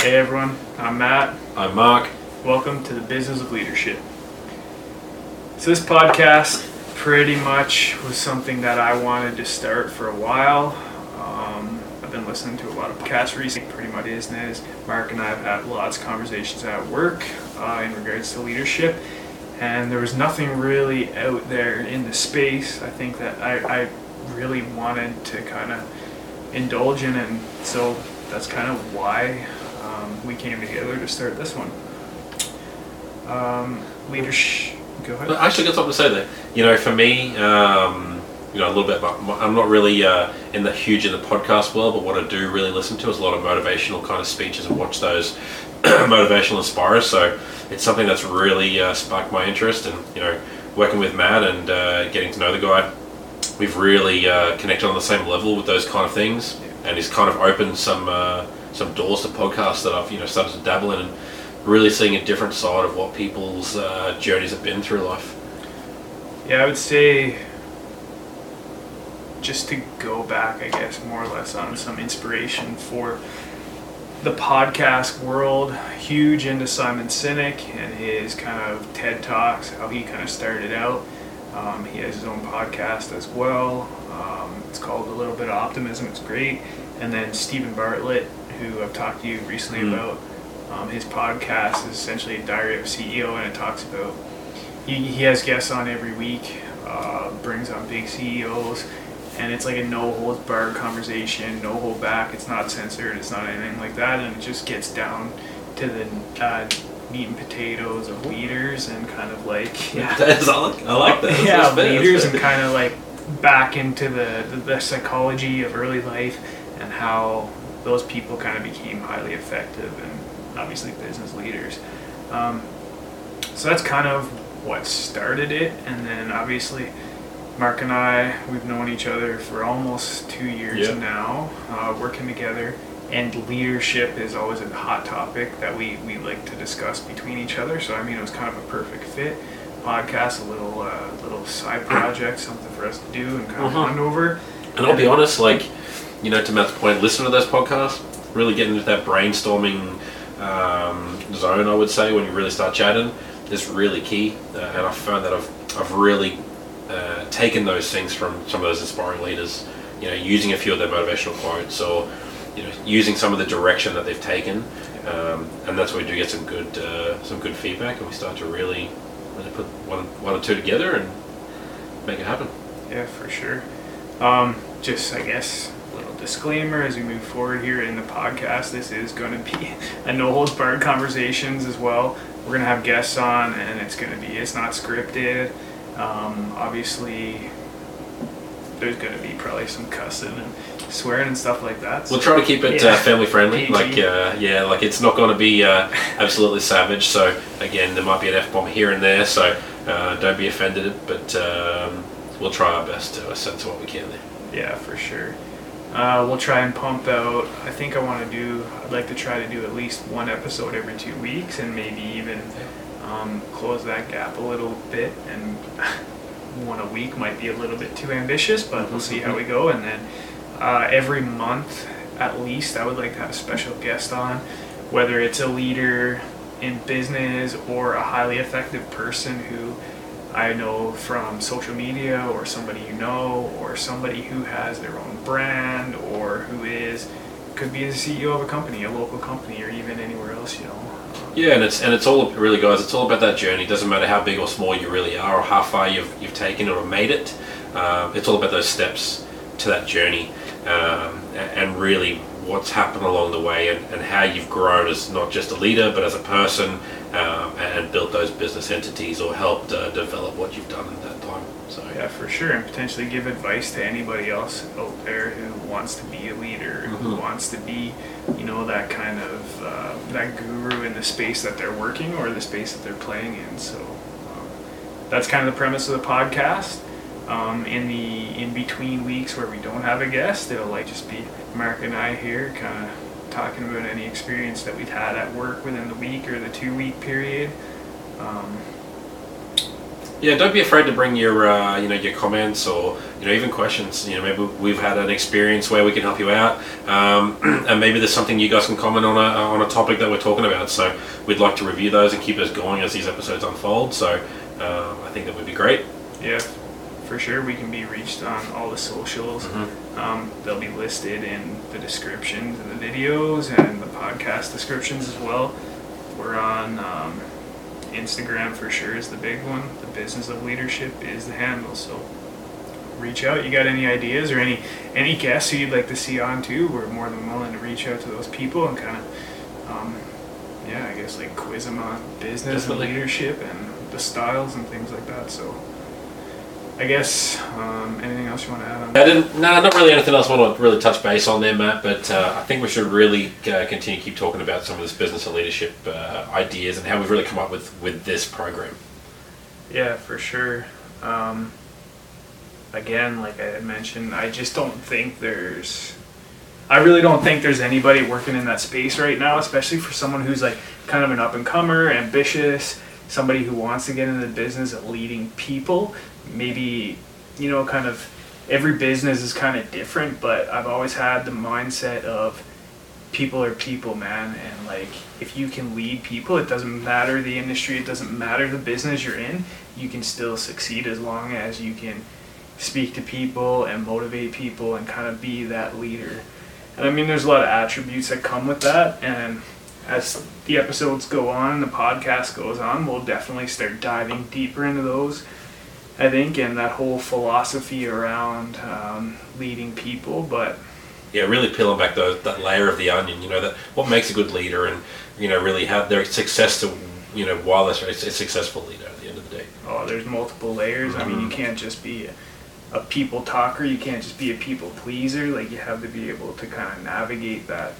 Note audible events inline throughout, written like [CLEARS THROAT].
Hey everyone, I'm Matt. I'm Mark. Welcome to the Business of Leadership. So, this podcast pretty much was something that I wanted to start for a while. Um, I've been listening to a lot of podcasts recently, pretty much business. Mark and I have had lots of conversations at work uh, in regards to leadership, and there was nothing really out there in the space. I think that I, I really wanted to kind of indulge in, and so that's kind of why um, we came together to start this one. Um, leadership. Go ahead. I actually got something to say there. You know, for me, um, you know, a little bit about. I'm not really uh, in the huge in the podcast world, but what I do really listen to is a lot of motivational kind of speeches and watch those [CLEARS THROAT] motivational inspirers. So it's something that's really uh, sparked my interest, and you know, working with Matt and uh, getting to know the guy, we've really uh, connected on the same level with those kind of things, and he's kind of opened some uh, some doors to podcasts that I've you know started to dabble in. And, really seeing a different side of what people's uh, journeys have been through life. Yeah, I would say just to go back, I guess, more or less on some inspiration for the podcast world. Huge into Simon Sinek and his kind of TED Talks, how he kind of started out. Um, he has his own podcast as well. Um, it's called A Little Bit of Optimism. It's great. And then Steven Bartlett, who I've talked to you recently mm. about, um, his podcast is essentially a diary of a CEO, and it talks about he, he has guests on every week, uh, brings on big CEOs, and it's like a no holds barred conversation, no hold back. It's not censored, it's not anything like that, and it just gets down to the uh, meat and potatoes of leaders and kind of like [LAUGHS] yeah, That's, I like I like that. yeah, leaders and kind of like back into the, the the psychology of early life and how those people kind of became highly effective and obviously business leaders. Um, so that's kind of what started it, and then obviously Mark and I we've known each other for almost two years yep. now, uh, working together. And leadership is always a hot topic that we, we like to discuss between each other. So I mean, it was kind of a perfect fit. Podcast, a little uh, little side project, something for us to do and kind of uh-huh. bond over. And I'll be honest, like you know, to Matt's point, listen to those podcasts, really get into that brainstorming um, zone, I would say, when you really start chatting, is really key. Uh, and I've found that I've, I've really uh, taken those things from some of those inspiring leaders, you know, using a few of their motivational quotes or, you know, using some of the direction that they've taken. Um, and that's where we do get some good, uh, some good feedback and we start to really, really put one, one or two together and make it happen. Yeah, for sure. Um, just, I guess, a little disclaimer as we move forward here in the podcast. This is going to be [LAUGHS] a no holds barred conversations as well. We're going to have guests on, and it's going to be it's not scripted. Um, obviously, there's going to be probably some cussing and swearing and stuff like that. So we'll try to keep it yeah. uh, family friendly. PG. [LAUGHS] Like uh, yeah, like it's not going to be uh, absolutely savage. So again, there might be an f bomb here and there. So uh, don't be offended. But um, we'll try our best to censor what we can there. Yeah, for sure. Uh, we'll try and pump out. I think I want to do. I'd like to try to do at least one episode every two weeks, and maybe even um, close that gap a little bit. And [LAUGHS] one a week might be a little bit too ambitious, but we'll see how we go. And then uh, every month, at least, I would like to have a special guest on, whether it's a leader in business or a highly effective person who I know from social media or somebody you know or somebody who has their own brand or who is could be the CEO of a company, a local company, or even anywhere else, you know. Yeah, and it's and it's all really, guys. It's all about that journey. It doesn't matter how big or small you really are, or how far you've you've taken or made it. Um, it's all about those steps to that journey, um, and really what's happened along the way, and, and how you've grown as not just a leader, but as a person, um, and built those business entities or helped uh, develop what you've done at that time. So yeah, for sure, and potentially give advice to anybody else out there who wants to be a leader, mm-hmm. who wants to be, you know, that kind of uh, that guru in the space that they're working or the space that they're playing in. So um, that's kind of the premise of the podcast. Um, in the in between weeks where we don't have a guest, it'll like just be Mark and I here, kind of talking about any experience that we've had at work within the week or the two week period. Um, Yeah, don't be afraid to bring your uh, you know your comments or you know even questions. You know maybe we've had an experience where we can help you out, um, [CLEARS THROAT] and maybe there's something you guys can comment on a on a topic that we're talking about. So we'd like to review those and keep us going as these episodes unfold. So um, I think that would be great. Yeah, for sure. We can be reached on all the socials. Mhm. Um, they'll be listed in the descriptions of the videos and the podcast descriptions as well. We're on um, Instagram for sure is the big one. The business of leadership is the handle. So reach out. You got any ideas or any any guests who you'd like to see on too? We're more than willing to reach out to those people and kind of, um, yeah, I guess like quiz them on business Definitely. and leadership and the styles and things like that. So. I guess um, anything else you want to add on? I didn't. No, not really anything else I want to really touch base on there, Matt. But uh, I think we should really uh, continue to keep talking about some of this business and leadership uh, ideas and how we've really come up with with this program. Yeah, for sure. Um, again, like I mentioned, I just don't think there's. I really don't think there's anybody working in that space right now, especially for someone who's like kind of an up and comer, ambitious, somebody who wants to get into the business of leading people. Maybe, you know, kind of every business is kind of different, but I've always had the mindset of people are people, man. And like, if you can lead people, it doesn't matter the industry, it doesn't matter the business you're in, you can still succeed as long as you can speak to people and motivate people and kind of be that leader. And I mean, there's a lot of attributes that come with that. And as the episodes go on, the podcast goes on, we'll definitely start diving deeper into those. I think, and that whole philosophy around um, leading people, but Yeah, really peeling back those, that layer of the onion. You know that what makes a good leader, and you know really have their success to you know while they're a successful leader at the end of the day. oh, there's multiple layers. I mean, you can't just be a, a people talker. You can't just be a people pleaser. Like you have to be able to kind of navigate that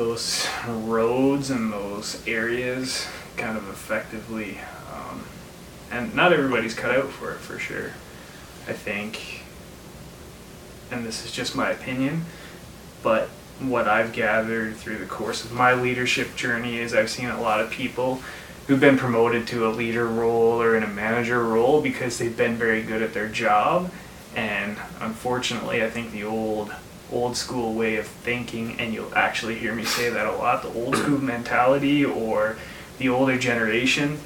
those roads and those areas kind of effectively. Um, and not everybody's cut out for it for sure. I think, and this is just my opinion, but what I've gathered through the course of my leadership journey is I've seen a lot of people who've been promoted to a leader role or in a manager role because they've been very good at their job and unfortunately I think the old old school way of thinking and you'll actually hear me say that a lot the old school [CLEARS THROAT] mentality or the older generation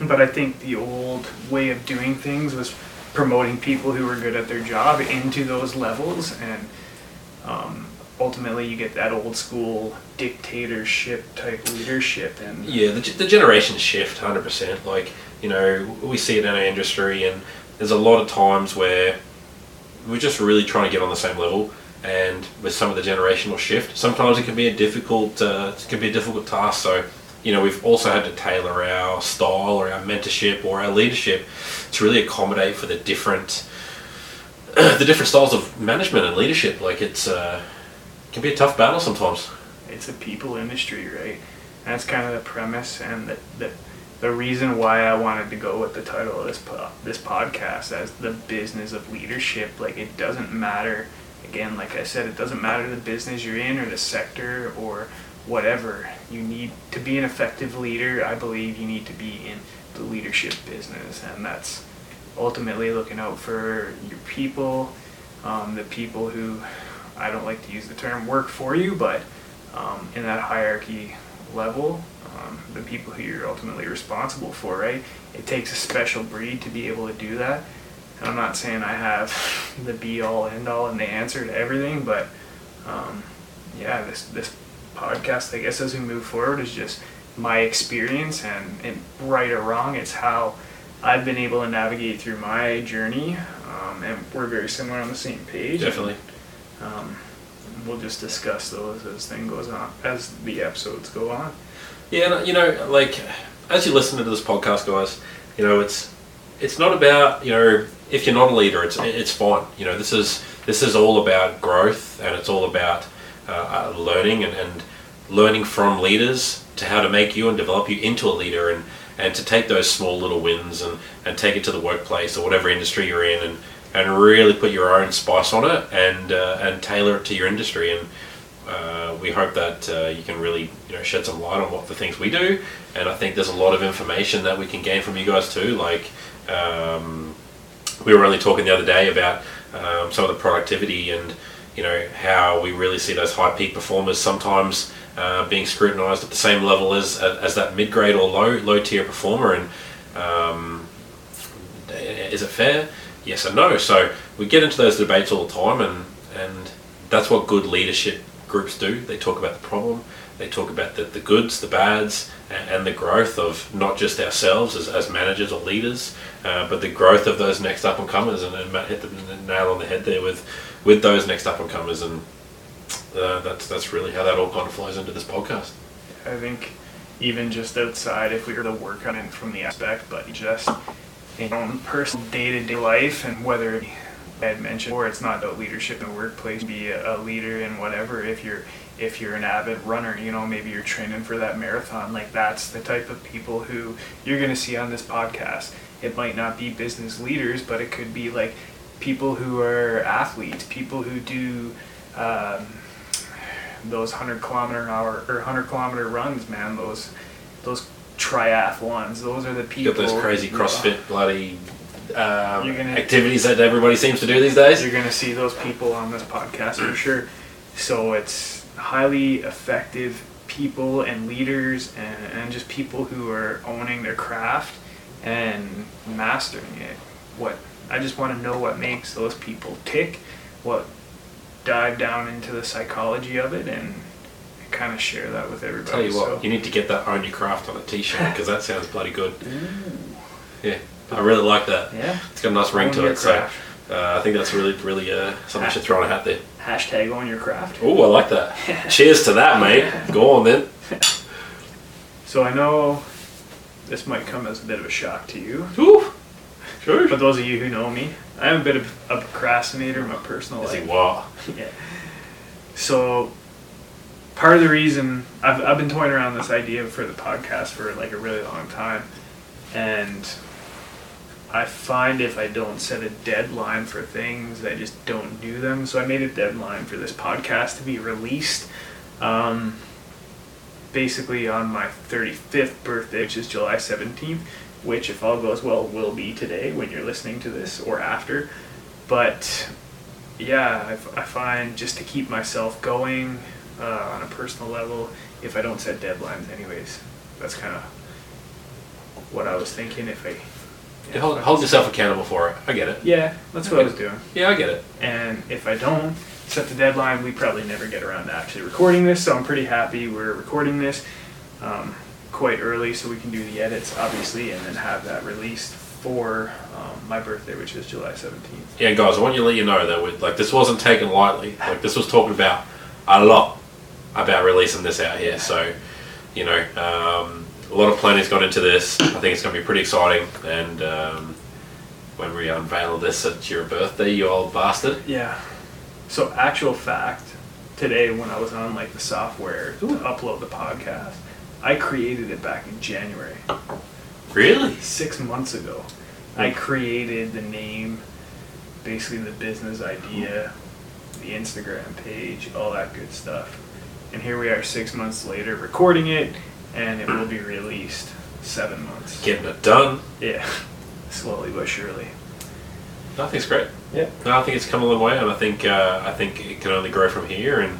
but I think the old way of doing things was promoting people who were good at their job into those levels and um, ultimately you get that old school dictatorship type leadership and Yeah, the, the generation shift, hundred percent. Like you know, we see it in our industry, and there's a lot of times where we're just really trying to get on the same level. And with some of the generational shift, sometimes it can be a difficult, uh, it can be a difficult task. So, you know, we've also had to tailor our style or our mentorship or our leadership to really accommodate for the different, [CLEARS THROAT] the different styles of management and leadership. Like it's, uh, it can be a tough battle sometimes. it's a people industry, right? That's kind of the premise and the, the the reason why I wanted to go with the title of this po- this podcast as the business of leadership. Like it doesn't matter. Again, like I said, it doesn't matter the business you're in or the sector or whatever. You need to be an effective leader. I believe you need to be in the leadership business, and that's ultimately looking out for your people, um, the people who I don't like to use the term work for you, but um, in that hierarchy level, um, the people who you're ultimately responsible for, right? It takes a special breed to be able to do that. And I'm not saying I have [LAUGHS] the be all end all and the answer to everything, but um, yeah, this this podcast, I guess, as we move forward, is just my experience and, and right or wrong, it's how I've been able to navigate through my journey, um, and we're very similar on the same page. Definitely. Um, we'll just discuss those as thing goes on, as the episodes go on. Yeah, you know, like as you listen to this podcast, guys, you know, it's it's not about you know if you're not a leader, it's it's fine. You know, this is this is all about growth, and it's all about uh, uh, learning and, and learning from leaders to how to make you and develop you into a leader, and and to take those small little wins and and take it to the workplace or whatever industry you're in, and and really put your own spice on it and uh, and tailor it to your industry and uh, we hope that uh, you can really you know shed some light on what the things we do, and I think there's a lot of information that we can gain from you guys too. Like um, we were only talking the other day about um, some of the productivity and you know how we really see those high peak performers sometimes uh, being scrutinized at the same level as as that mid grade or low low tier performer and um, is it fair? Yes and no. So we get into those debates all the time, and and that's what good leadership groups do. They talk about the problem, they talk about the, the goods, the bads, and, the growth of not just ourselves as, as managers or leaders, uh, but the growth of those next up and comers. And, and Matt hit the nail on the head there with with those next up and comers, and uh, that's that's really how that all kind of flows into this podcast. I think even just outside, if we were to work on it from the aspect, but just in own personal day to day life, and whether I had mentioned, or it's not about leadership in the workplace, be a, a leader in whatever. If you're if you're an avid runner, you know maybe you're training for that marathon. Like that's the type of people who you're going to see on this podcast. It might not be business leaders, but it could be like people who are athletes, people who do. Um, those hundred kilometer an hour or hundred kilometer runs, man. Those those triathlons. Those are the people. Got those crazy CrossFit bloody um, gonna- activities that everybody seems to do these days. You're gonna see those people on this podcast for sure. So it's highly effective people and leaders and, and just people who are owning their craft and mastering it. What I just want to know what makes those people tick, what dive down into the psychology of it and kind of share that with everybody. Tell you what, so. you need to get that own your craft on a t-shirt because that sounds bloody good. [LAUGHS] Yeah, I really like that. yeah. It's got a nice ring Own to your it. So craft. Uh, I think that's really, really uh, something you should throw on a hat there. Hashtag on your craft. Oh, I like that. [LAUGHS] Cheers to that, mate. Go on then. So I know this might come as a bit of a shock to you, Ooh, sure. but those of you who know me, I'm a bit of a procrastinator in my personal Is he life. what? [LAUGHS] Yeah. So part of the reason I've, I've been toying around this idea for the podcast for like a really long time, and I find if I don't set a deadline for things, I just don't do them. So I made a deadline for this podcast to be released. Um, basically on my 35th birthday, which is July 17th, which, if all goes well, will be today when you're listening to this or after. But yeah, I, find just to keep myself going uh, on a personal level, if I don't set deadlines, anyways, that's kind of what I was thinking. If I hold, hold yourself accountable for it. I get it. yeah, that's what I was doing. Yeah, I get it. And if I don't set the deadline, we probably never get around to actually recording this. So I'm pretty happy we're recording this um, quite early so we can do the edits, obviously, and then have that released for um, my birthday, which is July 17th. Yeah, guys, I want you to let you know that we, like this wasn't taken lightly. Like this was talking about a lot about releasing this out here. So, you know, um, a lot of planning's gone into this. I think it's going to be pretty exciting. And um, when we unveil this at your birthday, you old bastard. Yeah. So actual fact, today when I was on like the software to upload the podcast, I created it back in January. Really? six months ago. I created the name, basically the business idea, the Instagram page, all that good stuff. And here we are six months later recording it, and it will be released seven months. Getting it done. Yeah, slowly but surely. I think it's great. Yeah. No, I think it's come a long way, and I think uh, I think it can only grow from here. And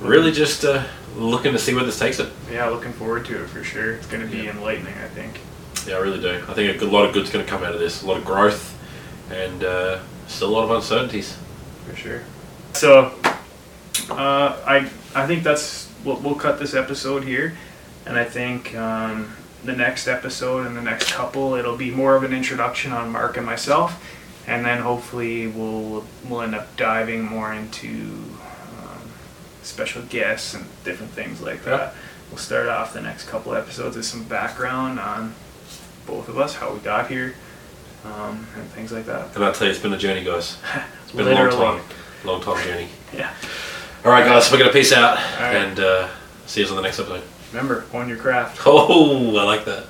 really, just uh, looking to see where this takes it. Yeah, looking forward to it for sure. It's going to be enlightening, I think. Yeah, I really do. I think a good, lot of good's going to come out of this. A lot of growth, and uh, still a lot of uncertainties. for sure. So, uh, I I think that's we'll, we'll cut this episode here, and I think um, the next episode and the next couple it'll be more of an introduction on Mark and myself, and then hopefully we'll we'll end up diving more into um, special guests and different things like that. We'll start off the next couple episodes with some background on both of us, how we got here, um, and things like that. And I'll tell you, it's been a journey, guys. It's been a long time, long time journey. [LAUGHS] Yeah. All right, guys, we're to peace out right. and uh, see you on the next episode. Remember, own your craft. Oh, I like that.